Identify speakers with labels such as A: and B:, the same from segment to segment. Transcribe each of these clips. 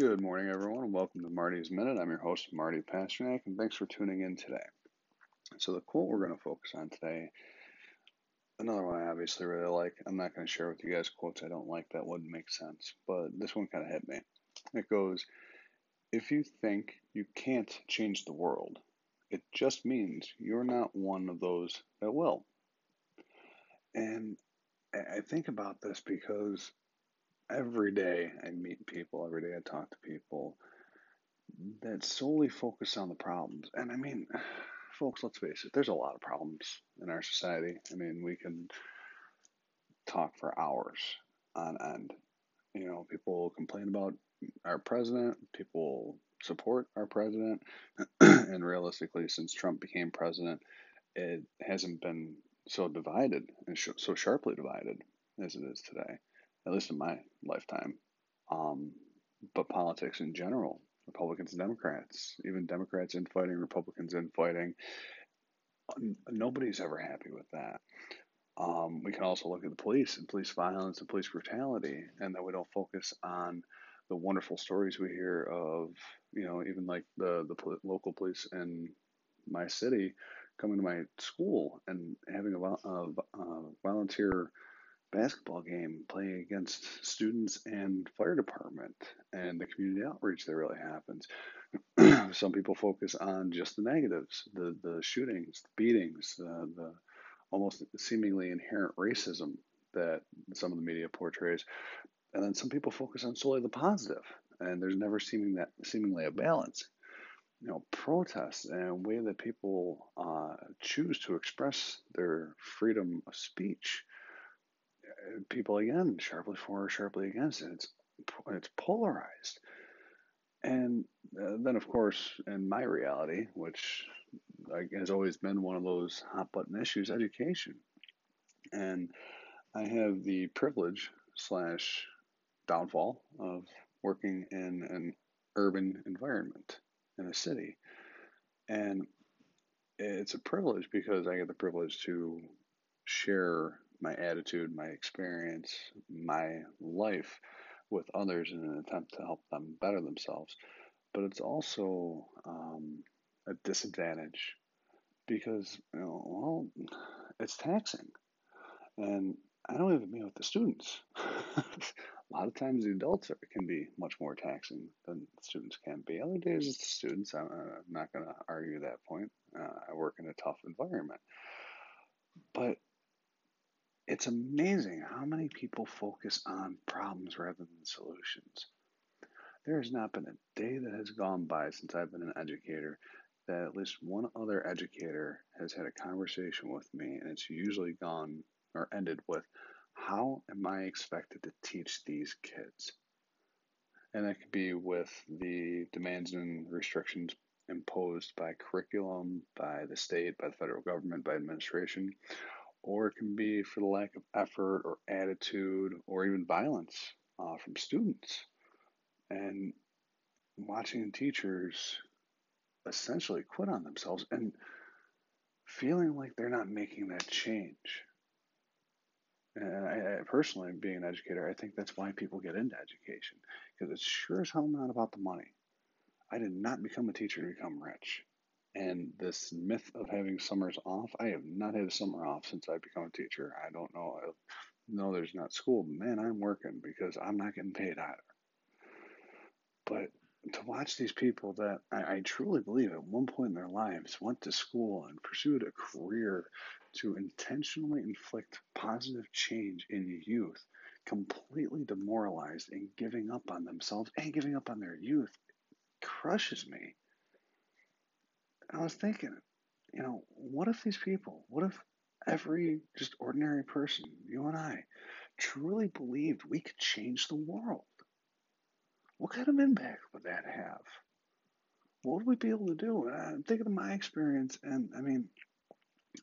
A: Good morning, everyone, and welcome to Marty's Minute. I'm your host, Marty Pasternak, and thanks for tuning in today. So, the quote we're going to focus on today, another one I obviously really like. I'm not going to share with you guys quotes I don't like, that wouldn't make sense, but this one kind of hit me. It goes, If you think you can't change the world, it just means you're not one of those that will. And I think about this because every day I meet people, every day I talk to people that solely focus on the problems. And I mean, folks, let's face it, there's a lot of problems in our society. I mean, we can talk for hours on end. You know, people complain about our president, people support our president, and realistically, since Trump became president, it hasn't been so divided and so sharply divided as it is today, at least in my lifetime. Um, but politics in general Republicans and Democrats, even Democrats infighting, Republicans infighting. Nobody's ever happy with that. Um, we can also look at the police and police violence and police brutality, and that we don't focus on the wonderful stories we hear of, you know, even like the the local police in my city coming to my school and having a, a, a volunteer basketball game playing against students and fire department and the community outreach that really happens. Some people focus on just the negatives, the the shootings, the beatings, the, the almost seemingly inherent racism that some of the media portrays, and then some people focus on solely the positive, and there's never seeming that seemingly a balance. You know, protests and way that people uh, choose to express their freedom of speech people again sharply for or sharply against it. It's it's polarized. And uh, then, of course, in my reality, which has always been one of those hot button issues, education. And I have the privilege slash downfall of working in an urban environment in a city. And it's a privilege because I get the privilege to share my attitude, my experience, my life with others in an attempt to help them better themselves. But it's also um, a disadvantage because, you know, well, it's taxing. And I don't even mean with the students. a lot of times the adults are, can be much more taxing than students can be. Other days it's the students. I'm, I'm not going to argue that point. Uh, I work in a tough environment. But it's amazing how many people focus on problems rather than solutions. There has not been a day that has gone by since I've been an educator that at least one other educator has had a conversation with me, and it's usually gone or ended with, How am I expected to teach these kids? And that could be with the demands and restrictions imposed by curriculum, by the state, by the federal government, by administration, or it can be for the lack of effort or attitude or even violence uh, from students. And watching teachers essentially quit on themselves and feeling like they're not making that change. And I, I, personally, being an educator, I think that's why people get into education because it's sure as hell not about the money. I did not become a teacher to become rich. And this myth of having summers off, I have not had a summer off since I become a teacher. I don't know. Know there's not school, man, I'm working because I'm not getting paid either. But to watch these people that I, I, truly believe at one point in their lives went to school and pursued a career to intentionally inflict positive change in youth, completely demoralized and giving up on themselves and giving up on their youth, crushes me. I was thinking, you know, what if these people, what if every just ordinary person, you and I, truly believed we could change the world? What kind of impact would that have? What would we be able to do? And I'm thinking of my experience, and I mean,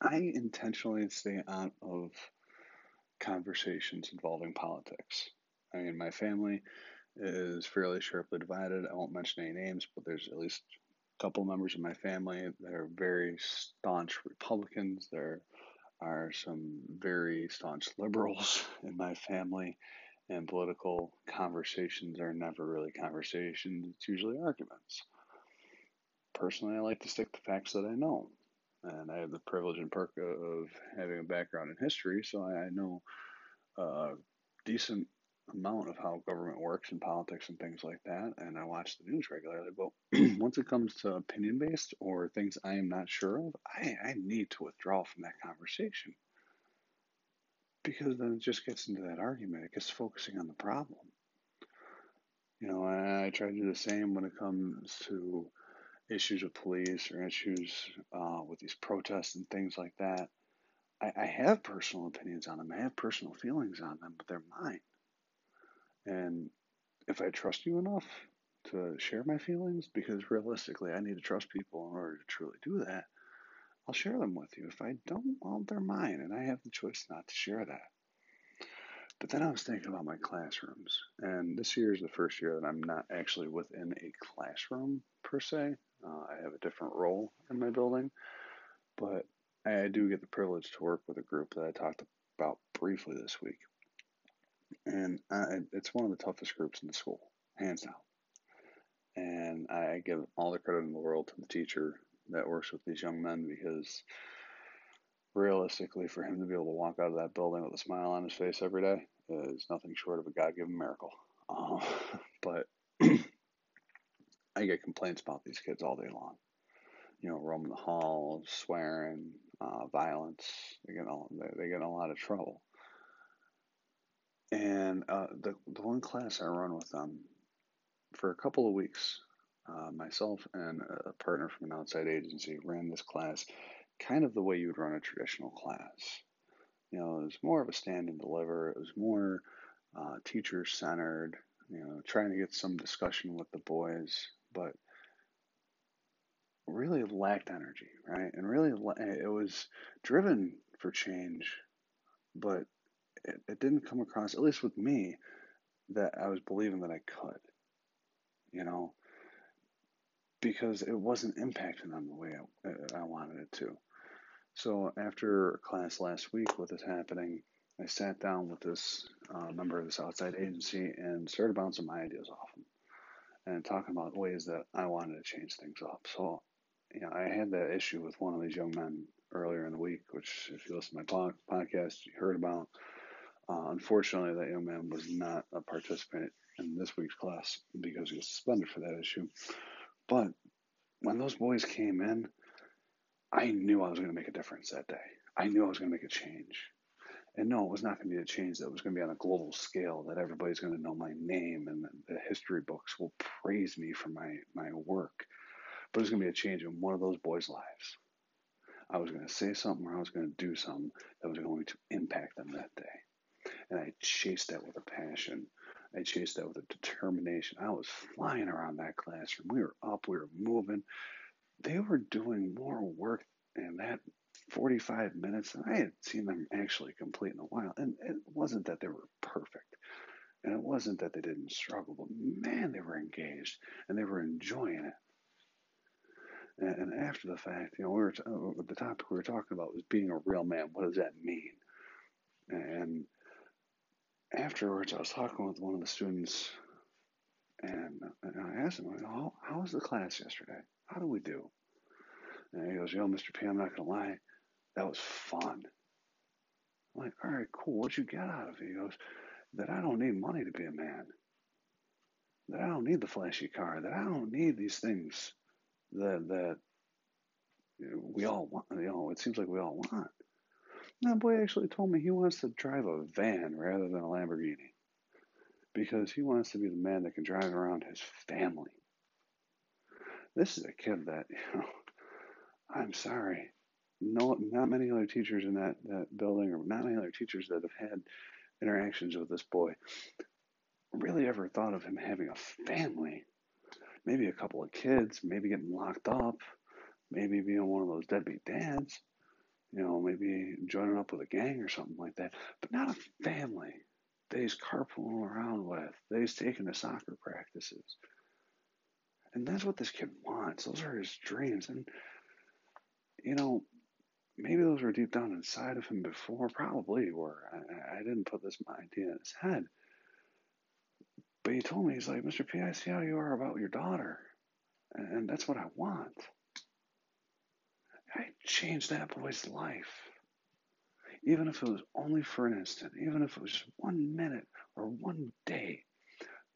A: I intentionally stay out of conversations involving politics. I mean, my family is fairly sharply divided. I won't mention any names, but there's at least couple members of my family that are very staunch Republicans. There are some very staunch liberals in my family. And political conversations are never really conversations, it's usually arguments. Personally, I like to stick to facts that I know. And I have the privilege and perk of having a background in history, so I know a decent amount of how government works and politics and things like that. And I watch the news regularly. But once it comes to opinion based or things I am not sure of, I, I need to withdraw from that conversation because then it just gets into that argument. It gets focusing on the problem. You know, I, I try to do the same when it comes to issues with police or issues uh, with these protests and things like that. I, I have personal opinions on them. I have personal feelings on them, but they're mine. And if I trust you enough to share my feelings, because realistically, I need to trust people in order to truly do that, I'll share them with you. If I don't, well, they're mine, and I have the choice not to share that. But then I was thinking about my classrooms, and this year is the first year that I'm not actually within a classroom per se. Uh, I have a different role in my building, but I do get the privilege to work with a group that I talked about briefly this week. And I, it's one of the toughest groups in the school, hands down. And I give all the credit in the world to the teacher that works with these young men because realistically, for him to be able to walk out of that building with a smile on his face every day is nothing short of a God given miracle. Um, but I get complaints about these kids all day long. You know, roaming the halls, swearing, uh, violence. They get all they, they get in a lot of trouble. And uh, the the one class I run with them for a couple of weeks, uh, myself and a partner from an outside agency ran this class kind of the way you would run a traditional class. You know, it was more of a stand and deliver. It was more uh, teacher centered. You know, trying to get some discussion with the boys, but really lacked energy, right? And really, it was driven for change, but it, it didn't come across, at least with me, that I was believing that I could, you know, because it wasn't impacting them the way I, I wanted it to. So after class last week with this happening, I sat down with this uh, member of this outside agency and started bouncing my ideas off him and talking about ways that I wanted to change things up. So, you know, I had that issue with one of these young men earlier in the week, which, if you listen to my podcast, you heard about. Uh, unfortunately, that young man was not a participant in this week's class because he was suspended for that issue. But when those boys came in, I knew I was going to make a difference that day. I knew I was going to make a change. And no, it was not going to be a change that was going to be on a global scale, that everybody's going to know my name and the history books will praise me for my, my work. But it was going to be a change in one of those boys' lives. I was going to say something or I was going to do something that was going to impact them that day. And I chased that with a passion. I chased that with a determination. I was flying around that classroom. We were up, we were moving. They were doing more work in that 45 minutes than I had seen them actually complete in a while. And it wasn't that they were perfect. And it wasn't that they didn't struggle, but man, they were engaged and they were enjoying it. And, and after the fact, you know, we were t- uh, the topic we were talking about was being a real man. What does that mean? And afterwards, I was talking with one of the students, and, and I asked him, how, how was the class yesterday? How did we do? And he goes, Yo, Mr. P, I'm not going to lie, that was fun. I'm like, All right, cool. What'd you get out of it? He goes, That I don't need money to be a man. That I don't need the flashy car. That I don't need these things that, that you know, we all want. You know, it seems like we all want. That boy actually told me he wants to drive a van rather than a Lamborghini because he wants to be the man that can drive around his family. This is a kid that, you know, I'm sorry. No, not many other teachers in that, that building, or not many other teachers that have had interactions with this boy, really ever thought of him having a family. Maybe a couple of kids, maybe getting locked up, maybe being one of those deadbeat dads, you know, maybe joining up with a gang or something like that, but not a family that he's carpooling around with, that he's taking to soccer practices. And that's what this kid wants. Those are his dreams. And you know, maybe those were deep down inside of him before, probably were. I, I didn't put this idea in his head. But he told me, he's like, Mr. P, I see how you are about your daughter. And that's what I want. I changed that boy's life. Even if it was only for an instant, even if it was just one minute or one day,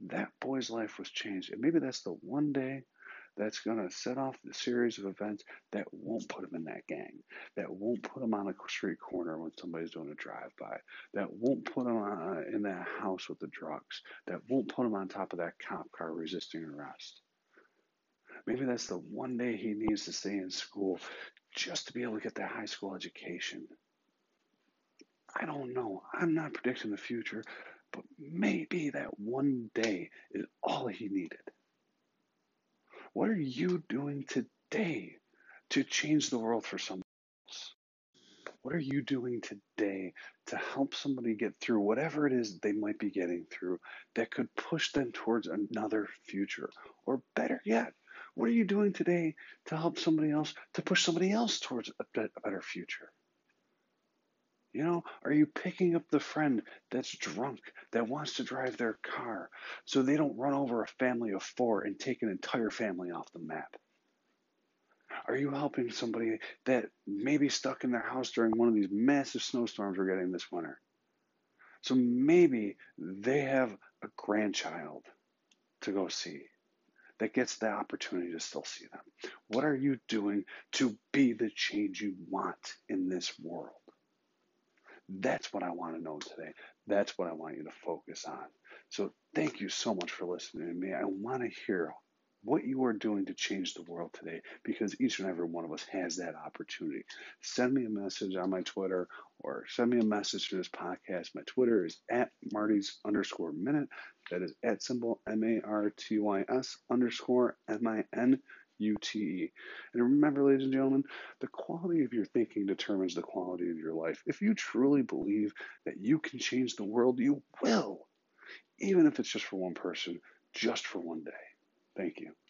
A: that boy's life was changed. And maybe that's the one day that's going to set off the series of events that won't put him in that gang, that won't put him on a street corner when somebody's doing a drive by, that won't put him on, in that house with the drugs, that won't put him on top of that cop car resisting arrest. Maybe that's the one day he needs to stay in school just to be able to get that high school education. I don't know. I'm not predicting the future, but maybe that one day is all he needed. What are you doing today to change the world for someone else? What are you doing today to help somebody get through whatever it is they might be getting through that could push them towards another future? Or better yet, what are you doing today to help somebody else, to push somebody else towards a, better future? You know, are you picking up the friend that's drunk that wants to drive their car so they don't run over a family of four and take an entire family off the map? Are you helping somebody that may be stuck in their house during one of these massive snowstorms we're getting this winter? So maybe they have a grandchild to go see that gets the opportunity to still see them? What are you doing to be the change you want in this world? That's what I want to know today. That's what I want you to focus on. So thank you so much for listening to me. I want to hear what you are doing to change the world today because each and every one of us has that opportunity. Send me a message on my Twitter or send me a message through this podcast. My Twitter is at Marty's underscore minute. That is at symbol M A R T Y S underscore M I N U T E. And remember, ladies and gentlemen, the quality of your thinking determines the quality of your life. If you truly believe that you can change the world, you will, even if it's just for one person, just for one day. Thank you.